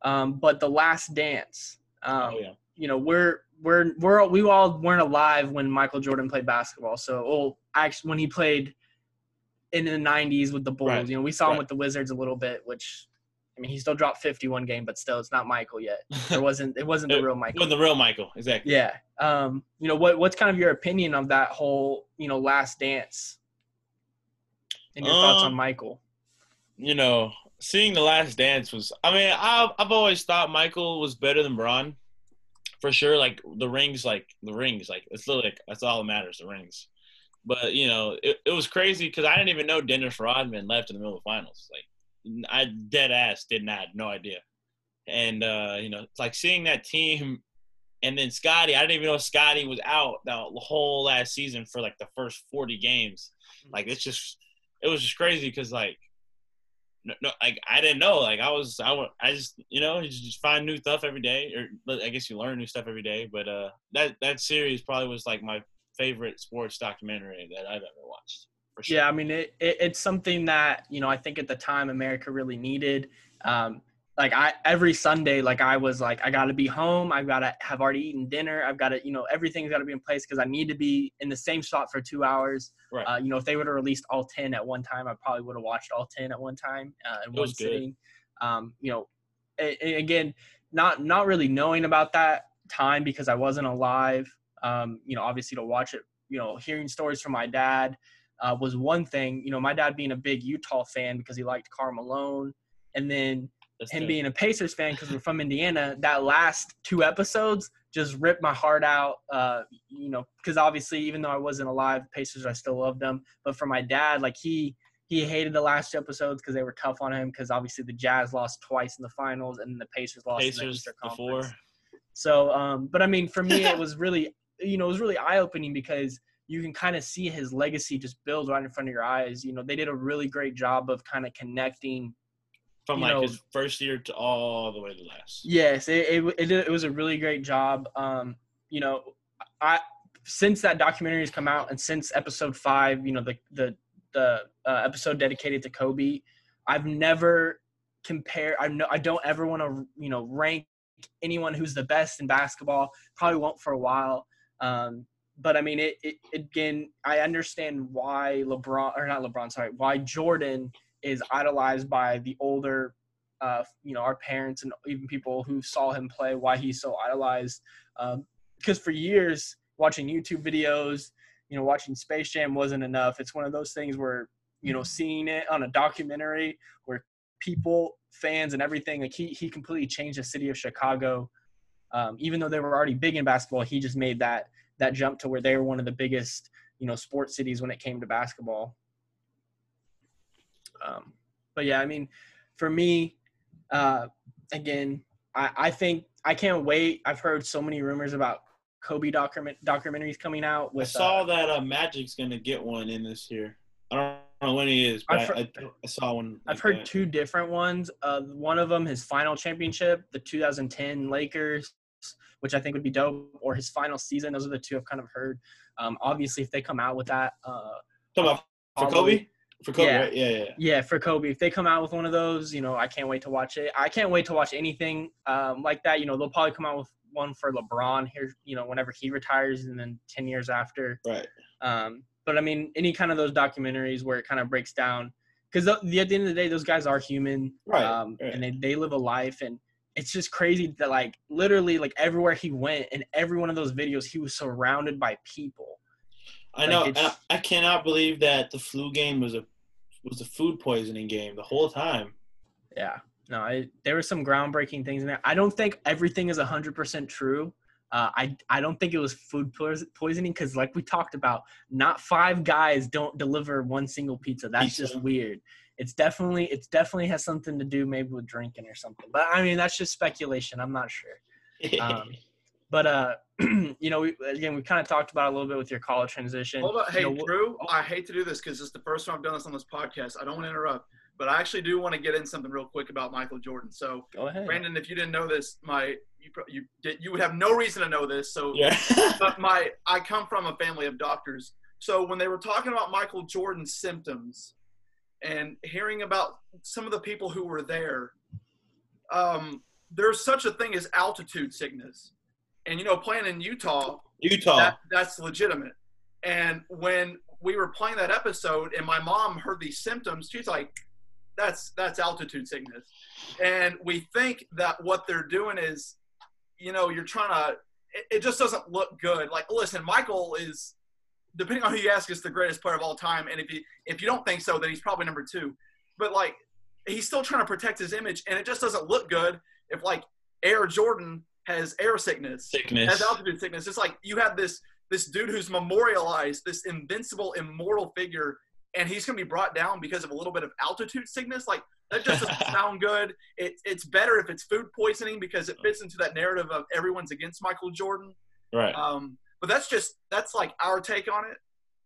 um, but the Last Dance. Um, oh yeah, you know we're we're we're we all weren't alive when Michael Jordan played basketball. So oh, actually when he played in the '90s with the Bulls, Right. you know we saw him Right. with the Wizards a little bit, which I mean he still dropped 51 game, but still it's not Michael yet. It wasn't it wasn't the real Michael. wasn't the real Michael, exactly. Yeah. Um, you know what what's kind of your opinion of that whole you know Last Dance? And your thoughts on Um, Michael? You know, seeing the Last Dance was. I mean, I've I've always thought Michael was better than Bron, for sure. Like the rings, like the rings, like it's literally like, that's all that matters, the rings. But you know, it, it was crazy because I didn't even know Dennis Rodman left in the middle of the finals. Like, I dead ass did not no idea. And uh, you know, it's like seeing that team, and then Scottie. I didn't even know Scottie was out the whole last season for like the first forty games. Like it's just, it was just crazy because like, no, no, like I didn't know. Like I was, I, I just, you know, you just find new stuff every day, or I guess you learn new stuff every day. But uh, that that series probably was like my favorite sports documentary that I've ever watched. For sure. Yeah, I mean it, it it's something that you know I think at the time America really needed. Um, like I every Sunday, like I was like I got to be home. I've got to have already eaten dinner. I've got to you know everything's got to be in place because I need to be in the same spot for two hours. Right. Uh, you know if they would have released all ten at one time, I probably would have watched all ten at one time uh, in It one was good. sitting. Um, you know, again, not not really knowing about that time because I wasn't alive. Um, you know, obviously to watch it, you know, hearing stories from my dad uh, was one thing. You know, my dad being a big Utah fan because he liked Karl Malone, and then That's him the- being a Pacers fan because we're from Indiana. That last two episodes, just ripped my heart out. Uh, you know, because obviously, even though I wasn't alive, Pacers, I still loved them. But for my dad, like he he hated the last two episodes because they were tough on him. Because obviously, the Jazz lost twice in the finals, and the Pacers lost in the Pacers Eastern before. So, um, but I mean, for me, it was really, you know, it was really eye opening because you can kind of see his legacy just build right in front of your eyes. You know, they did a really great job of kind of connecting. From like know- his first year to all the way to last. Yes, it it, it, did, it was a really great job. Um, you know, I since that documentary has come out and since episode five, you know, the the the uh, episode dedicated to Kobe, I've never compared. I no, I don't ever want to you know rank anyone who's the best in basketball. Probably won't for a while. Um, but I mean, it, it again. I understand why LeBron or not LeBron. Sorry, why Jordan is idolized by the older, uh, you know, our parents and even people who saw him play. Why he's so idolized? Um, because for years, watching YouTube videos, you know, watching Space Jam wasn't enough. It's one of those things where you know, seeing it on a documentary where people, fans, and everything like he he completely changed the city of Chicago. Um, even though they were already big in basketball, he just made that that jump to where they were one of the biggest, you know, sports cities when it came to basketball. Um, but yeah, I mean, for me, uh, again, I, I think I can't wait. I've heard so many rumors about Kobe document documentaries coming out. I With saw uh, that uh, Magic's gonna get one in this year. I don't know when he is, but heard- I, I saw one. I've like heard that. two different ones. Uh, one of them, his final championship, the 2010 Lakers, which I think would be dope, or his final season. Those are the two I've kind of heard. Um, obviously, if they come out with that, uh, Talking about for Kobe. For Kobe, Yeah. right? Yeah, yeah. yeah, for Kobe, if they come out with one of those, you know, I can't wait to watch it. I can't wait to watch anything um, like that. You know, they'll probably come out with one for LeBron here, you know, whenever he retires, and then 10 years after. Right. Um, but I mean, any kind of those documentaries where it kind of breaks down, because at the end of the day, those guys are human, Right, Um, right. And they they live a life, and it's just crazy that like literally like everywhere he went, in every one of those videos, he was surrounded by people. I Like, know. I, I cannot believe that the flu game was a was a food poisoning game the whole time. Yeah, no, it, there were some groundbreaking things in there. I don't think everything is hundred percent true. Uh, I I don't think it was food poisoning because, like we talked about, not five guys don't deliver one single pizza. That's Pizza. just weird. It's definitely it's definitely has something to do maybe with drinking or something. But I mean that's just speculation. I'm not sure. Um, But uh, you know, we, again, we kind of talked about it a little bit with your college transition. Hold on. Hey, You know, wh- Drew, I hate to do this because it's the first time I've done this on this podcast. I don't want to interrupt, but I actually do want to get in something real quick about Michael Jordan. So, Go ahead. Brandon, if you didn't know this, my you you did you would have no reason to know this. So, yeah. but my I come from a family of doctors. So when they were talking about Michael Jordan's symptoms and hearing about some of the people who were there, um, there's such a thing as altitude sickness. And you know, playing in Utah, Utah. that, that's legitimate. And when we were playing that episode, and my mom heard these symptoms, she's like, "That's that's altitude sickness." And we think that what they're doing is, you know, you're trying to. It, it just doesn't look good. Like, listen, Michael is, depending on who you ask, is the greatest player of all time. And if you if you don't think so, then he's probably number two. But like, he's still trying to protect his image, and it just doesn't look good if like Air Jordan has air sickness Sickness. has altitude sickness. It's like you have this this dude who's memorialized, this invincible, immortal figure, and he's gonna be brought down because of a little bit of altitude sickness. Like that just doesn't sound good. It, it's better if it's food poisoning because it fits into that narrative of everyone's against Michael Jordan. Right. Um, but that's just that's like our take on it.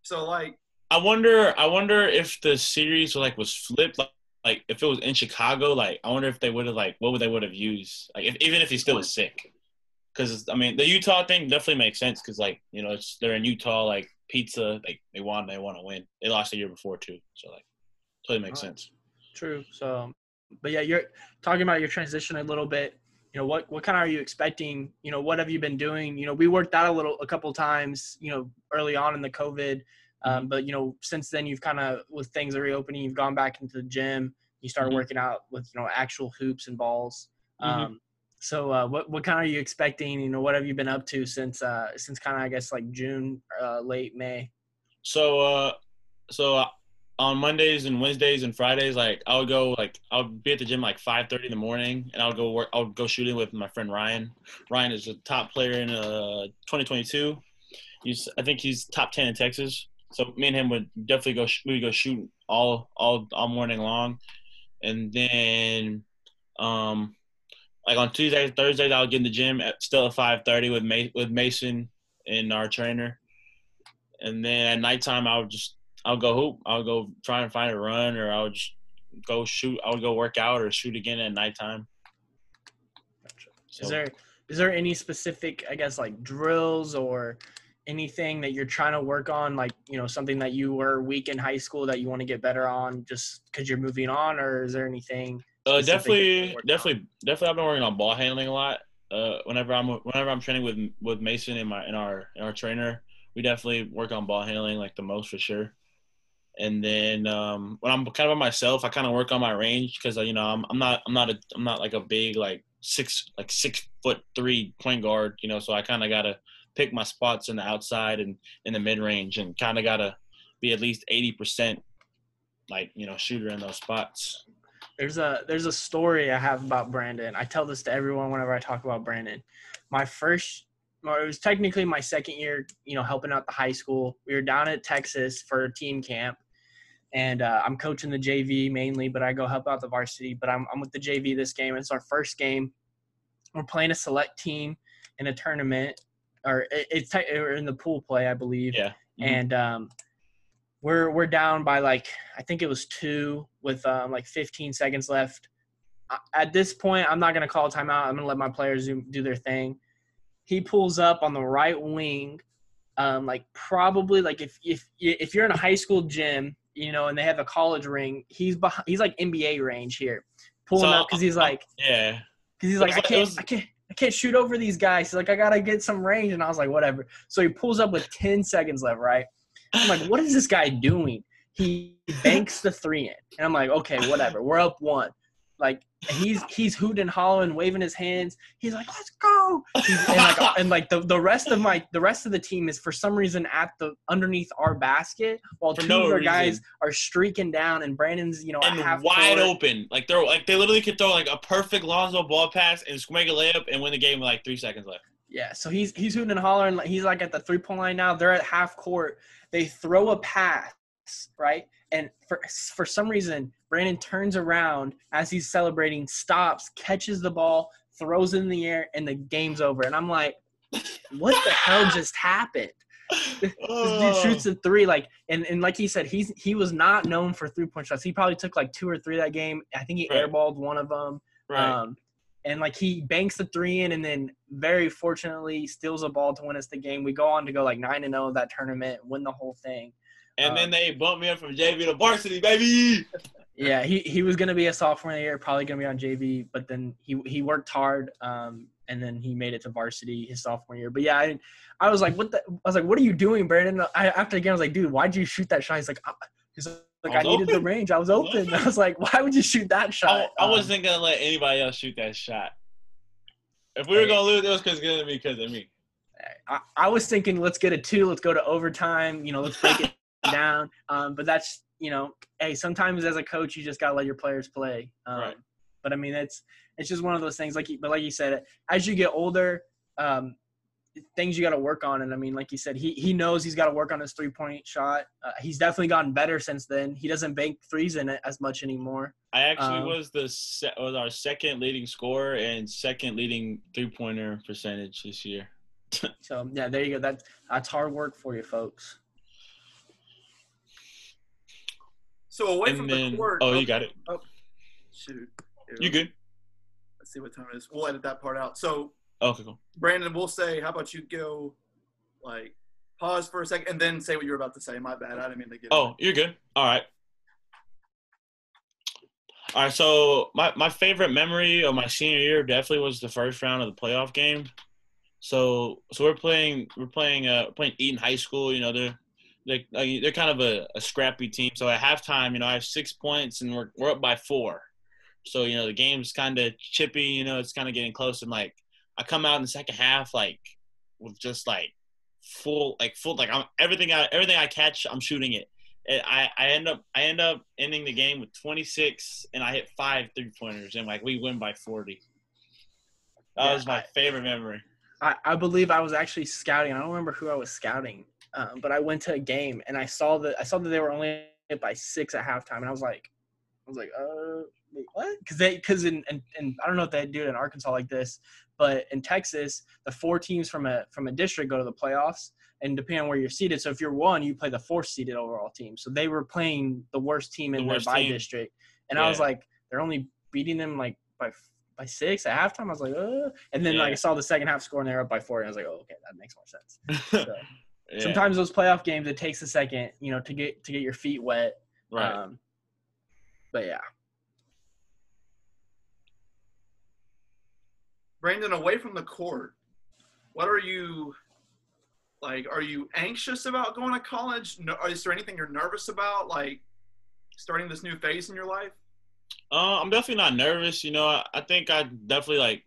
So like I wonder. I wonder if the series like was flipped. Like, like if it was in Chicago, like I wonder if they would have like what would they would have used. Like if, even if he still was sick, because I mean the Utah thing definitely makes sense. Because like you know it's they're in Utah, like pizza, like they want they want to win. They lost the year before too, so like totally makes Right. sense. True. So, but yeah, you're talking about your transition a little bit. You know, what what kind of are you expecting? You know, what have you been doing? You know, we worked out a little, a couple times. You know, early on in the COVID, um, but you know, since then you've kind of with things reopening, you've gone back into the gym. You started Mhm. working out with you know actual hoops and balls. Mhm. Um, so, uh, what what kind are you expecting? You know, what have you been up to since uh, since kind of I guess like June, uh, late May? So uh, so uh, on Mondays and Wednesdays and Fridays, like I would go like I would be at the gym like five thirty in the morning, and I would go work. I would go shooting with my friend Ryan. Ryan is a top player in uh 2022. He's I think he's top ten in Texas. So me and him would definitely go. We would go shoot all all all morning long, and then um like on Tuesdays Thursdays I would get in the gym at still at five thirty with Ma- with Mason and our trainer, and then at nighttime I would just I'll go hoop. I'll go try and find a run, or I'll just go shoot. I'll go work out or shoot again at nighttime. So, Is there is there any specific, I guess, like drills or anything that you're trying to work on, like you know something that you were weak in high school that you want to get better on, just because you're moving on, or is there anything? uh, specific definitely, on? definitely, definitely. I've been working on ball handling a lot. Uh, whenever I'm whenever I'm training with with Mason and my and our and our trainer, we definitely work on ball handling like the most for sure. And then um, when I'm kind of by myself, I kind of work on my range because you know I'm I'm not I'm not a I'm not like a big like six like six foot three point guard, you know. So I kind of gotta pick my spots in the outside and in the mid range, and kind of gotta be at least eighty percent like you know shooter in those spots. There's a there's a story I have about Brandon. I tell this to everyone whenever I talk about Brandon. My first, it was technically my second year, you know, helping out the high school. We were down at Texas for team camp, and uh, I'm coaching the JV mainly, but I go help out the varsity. But I'm I'm with the JV this game. It's our first game. We're playing a select team in a tournament, or it, it's te- or in the pool play, I believe Yeah. Mhm. and um, we're we're down by like I think it was two with um, like 15 seconds left. At this point, I'm not gonna call a timeout. I'm gonna let my players do, do their thing. He pulls up on the right wing, um, like probably like if if if you're in a high school gym, you know, and they have a college ring, he's behind, he's like NBA range here, pulling So, up because he's uh, like Yeah. because he's like, I can't, was- I can't, I can't shoot over these guys. He's like, I gotta get some range, and I was like, whatever. So he pulls up with ten seconds left, right? I'm like, what is this guy doing? He banks the three in, and I'm like, okay, whatever. We're up one. Like he's he's hooting and hollering, waving his hands. He's like, let's go. He's, and like and like the, the rest of my the rest of the team is for some reason at the underneath our basket while For two no of our guys are streaking down and Brandon's you know at and half wide court. open. Like they're like they literally could throw like a perfect Lonzo Ball pass and make a layup and win the game with like three seconds left. Yeah, so he's he's hooting and hollering. like He's like at the three point line now. They're at half court. They throw a pass, right? And for for some reason, Brandon turns around as he's celebrating, stops, catches the ball, throws it in the air, and the game's over. And I'm like, what the hell just happened? This Oh. dude shoots a three, like, and, and like he said, he's he was not known for three point shots. He probably took like two or three that game. I think he Right. airballed one of them. right. Um, and like he banks the three in, and then very fortunately steals a ball to win us the game. We go on to go like nine and zero that tournament, win the whole thing. and then um, they bumped me up from JV to varsity, baby. Yeah, he, he was gonna be a sophomore year, probably gonna be on JV, but then he he worked hard, um, and then he made it to varsity his sophomore year. But yeah, I, I was like, what the? I was like, what are you doing, Brandon? I, after the game, I was like, dude, why'd you shoot that shot? He's like, I, he's like, I I, was needed the range. I was open. I was like, why would you shoot that shot? I Um, wasn't gonna let anybody else shoot that shot. If we were gonna lose, it was because gonna be because of me. I, I was thinking let's get a two, let's go to overtime, you know, let's break it down. Um, but that's you know, hey, sometimes as a coach you just gotta let your players play. Um, Right. But I mean, it's it's just one of those things. Like, you- but like you said, as you get older, um, things you got to work on. And I mean, like you said, he he knows he's got to work on his three point shot. Uh, he's definitely gotten better since then. He doesn't bank threes in it as much anymore. I actually Um, was the se- was our second leading scorer and second leading three pointer percentage this year. So yeah, there you go. That's that's hard work for you folks. So away from and the then court. oh, you got it. Oh, Shoot. You good? Let's see what time it is. We'll edit that part out. So okay, cool. Brandon, we'll say, how about you go, like, pause for a second and then say what you were about to say. My bad. I didn't mean to get. Oh, you're good. All right. All right. So my, my favorite memory of my senior year definitely was the first round of the playoff game. So so we're playing we're playing uh playing Eaton High School. You know they're they like, they're kind of a, a scrappy team. So at halftime, you know I have six points and we're we're up by four. So you know the game's kind of chippy. You know it's kind of getting close. And like I come out in the second half like with just like full like full like I'm everything I everything I catch I'm shooting it And I, I end up I end up ending the game with 26, and I hit five three pointers, and like we win by 40. That Yeah, was my I- favorite memory. I, I believe I was actually scouting. I don't remember who I was scouting, um, but I went to a game and I saw that I saw that they were only by six at halftime, and I was like, I was like, uh, wait, what? Because they because in, in and I don't know if they do it in Arkansas like this, but in Texas, the four teams from a from a district go to the playoffs, and depending on where you're seated, so if you're one, you play the fourth seeded overall team. So they were playing the worst team in The their by district, and I was like, they're only beating them like by by six at halftime. I was like, uh. and then like I saw the second half score and they're up by four, and I was like, oh, okay, that makes more sense. Yeah, Sometimes those playoff games, it takes a second, you know, to get to get your feet wet. right. Um, but yeah, Brandon, away from the court, what are you like? Are you anxious about going to college? No, is there anything you're nervous about, like starting this new phase in your life? Uh, I'm definitely not nervous. You know, I, I think I definitely like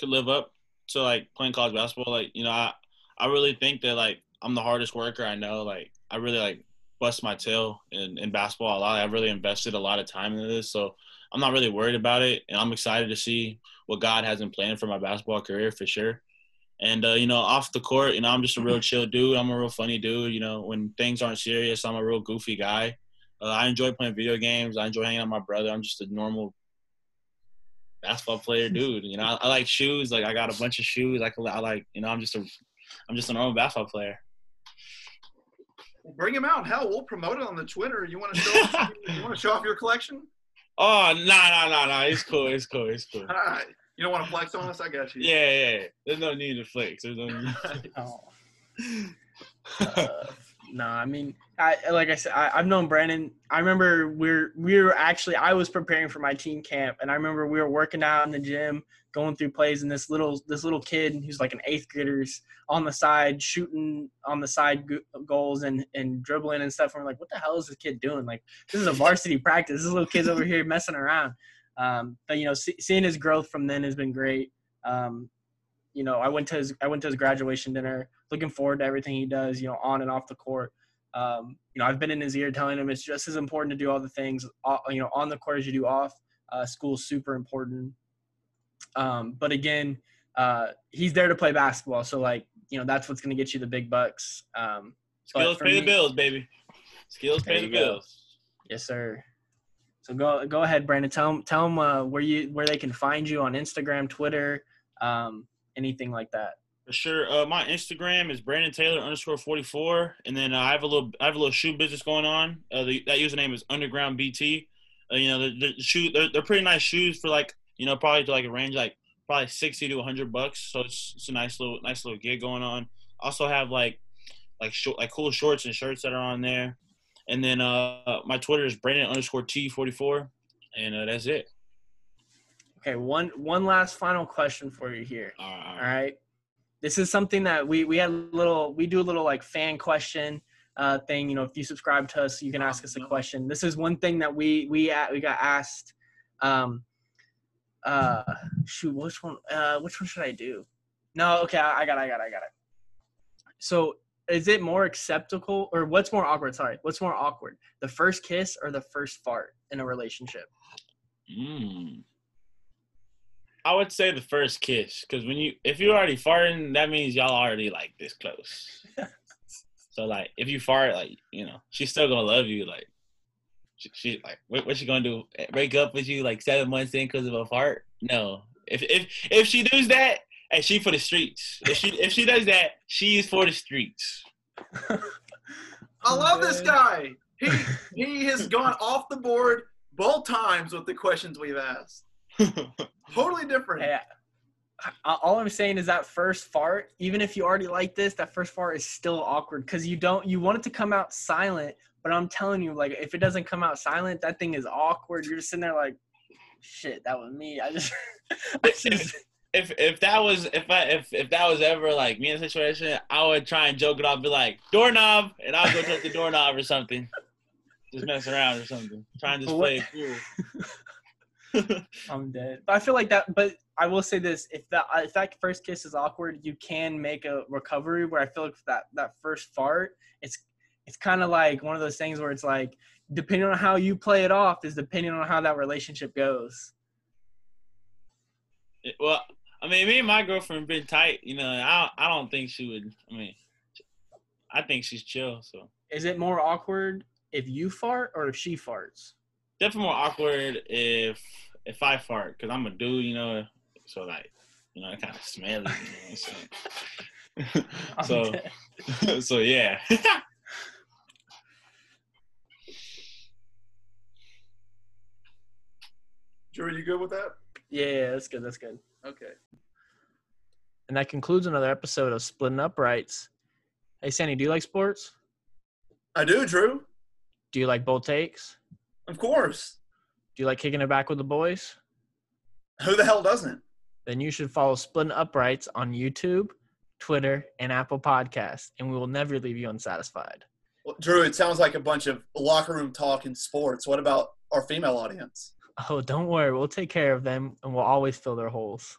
could live up to like playing college basketball. Like, you know, I I really think that like I'm the hardest worker I know. Like, I really like bust my tail in, in basketball a lot. I've really invested a lot of time into this, so I'm not really worried about it. And I'm excited to see what God has in plan for my basketball career for sure. And uh, you know, off the court, you know, I'm just a real chill dude. I'm a real funny dude. You know, when things aren't serious, I'm a real goofy guy. Uh, I enjoy playing video games. I enjoy hanging out with my brother. I'm just a normal basketball player, dude. You know, I, I like shoes. Like I got a bunch of shoes. I, I like, you know, I'm just a, I'm just a normal basketball player. Bring him out. Hell, we'll promote it on the Twitter. You want to show? off, you want to show off your collection? Oh, nah, nah, nah, nah. It's cool. It's cool. It's cool. All right. You don't want to flex on us? I got you. Yeah, yeah. There's no need to flex. There's no need. oh, uh, no, I mean, I like I said, I, I've known Brandon. I remember we're we were actually I was preparing for my team camp, and I remember we were working out in the gym, going through plays, and this little this little kid who's like an eighth grader's on the side shooting on the side goals and and dribbling and stuff. And we're like, what the hell is this kid doing? Like, this is a varsity practice. This little kid's over here messing around. Um, but you know, see, seeing his growth from then has been great. Um, you know, I went to his I went to his graduation dinner. Looking forward to everything he does. You know, on and off the court. Um, you know, I've been in his ear telling him it's just as important to do all the things, uh, you know, on the court as you do off. Uh, school's super important. Um, but again, uh, he's there to play basketball, so like, you know, that's what's going to get you the big bucks. Um, Skills pay the bills, baby. Skills pay the go. bills. yes, sir. So go go ahead, Brandon. Tell them tell them uh, where you where they can find you on Instagram, Twitter, um, anything like that. Sure. Uh, my Instagram is Brandon Taylor underscore forty four, and then uh, I have a little I have a little shoe business going on. Uh, the, that username is Underground BT. Uh, you know, the, the shoe they're, they're pretty nice shoes for like you know probably to like a range like probably sixty to hundred bucks. So it's, it's a nice little nice little gig going on. Also have like like short like cool shorts and shirts that are on there, and then uh my Twitter is Brandon underscore T forty four, and uh, that's it. Okay, one one last final question for you here. All right. All right. This is something that we we had little we do a little like fan question uh thing. You know, if you subscribe to us, you can ask us a question. This is one thing that we we a- we got asked. Um. Uh. Shoot. Which one? Uh. Which one should I do? No. Okay. I, I got. it, I got. it, I got it. So, is it more acceptable or what's more awkward? Sorry. What's more awkward? The first kiss or the first fart in a relationship? Mm. I would say the first kiss, because when you if you're already farting, that means y'all already like this close. so like, if you fart, like you know, she's still gonna love you. Like, she, she like, what, what she gonna do? Break up with you like seven months in because of a fart? No. If if if she does that, hey, she for the streets. If she if she does that, she's for the streets. I love this guy. He he has gone off the board both times with the questions we've asked. Totally different. I- all I'm saying is that first fart, even if you already like this, that first fart is still awkward because you don't you want it to come out silent, but I'm telling you, like if it doesn't come out silent, that thing is awkward. You're just sitting there like, shit, that was me. I just, I just if if that was if I if if that was ever like me in a situation, I would try and joke it off, be like doorknob, and I'll go touch the doorknob or something, just mess around or something, trying to just what- play it cool. I'm dead. But I feel like that. But I will say this: if that if that first kiss is awkward, you can make a recovery. Where I feel like that that first fart, it's it's kind of like one of those things where it's like depending on how you play it off is depending on how that relationship goes. It- well, I mean, me and my girlfriend been tight. You know, I I don't think she would. I mean, I think she's chill. So Is it more awkward if you fart or if she farts? Definitely more awkward if if I fart because I'm a dude. You know, so like you know, I kind of smelly. You know, so so, so yeah. Drew, you good with that? yeah, yeah, that's good. That's good. Okay. And that concludes another episode of Splitting Uprights. Hey, Sandy, do you like sports? I do, Drew. Do you like bold takes? Of course. Do you like kicking it back with the boys? Who the hell doesn't? Then you should follow Splitting Uprights on YouTube, Twitter, and Apple Podcasts, and we will never leave you unsatisfied. Well, Drew, it sounds like a bunch of locker room talk in sports. What about our female audience? Oh, don't worry. We'll take care of them, and we'll always fill their holes.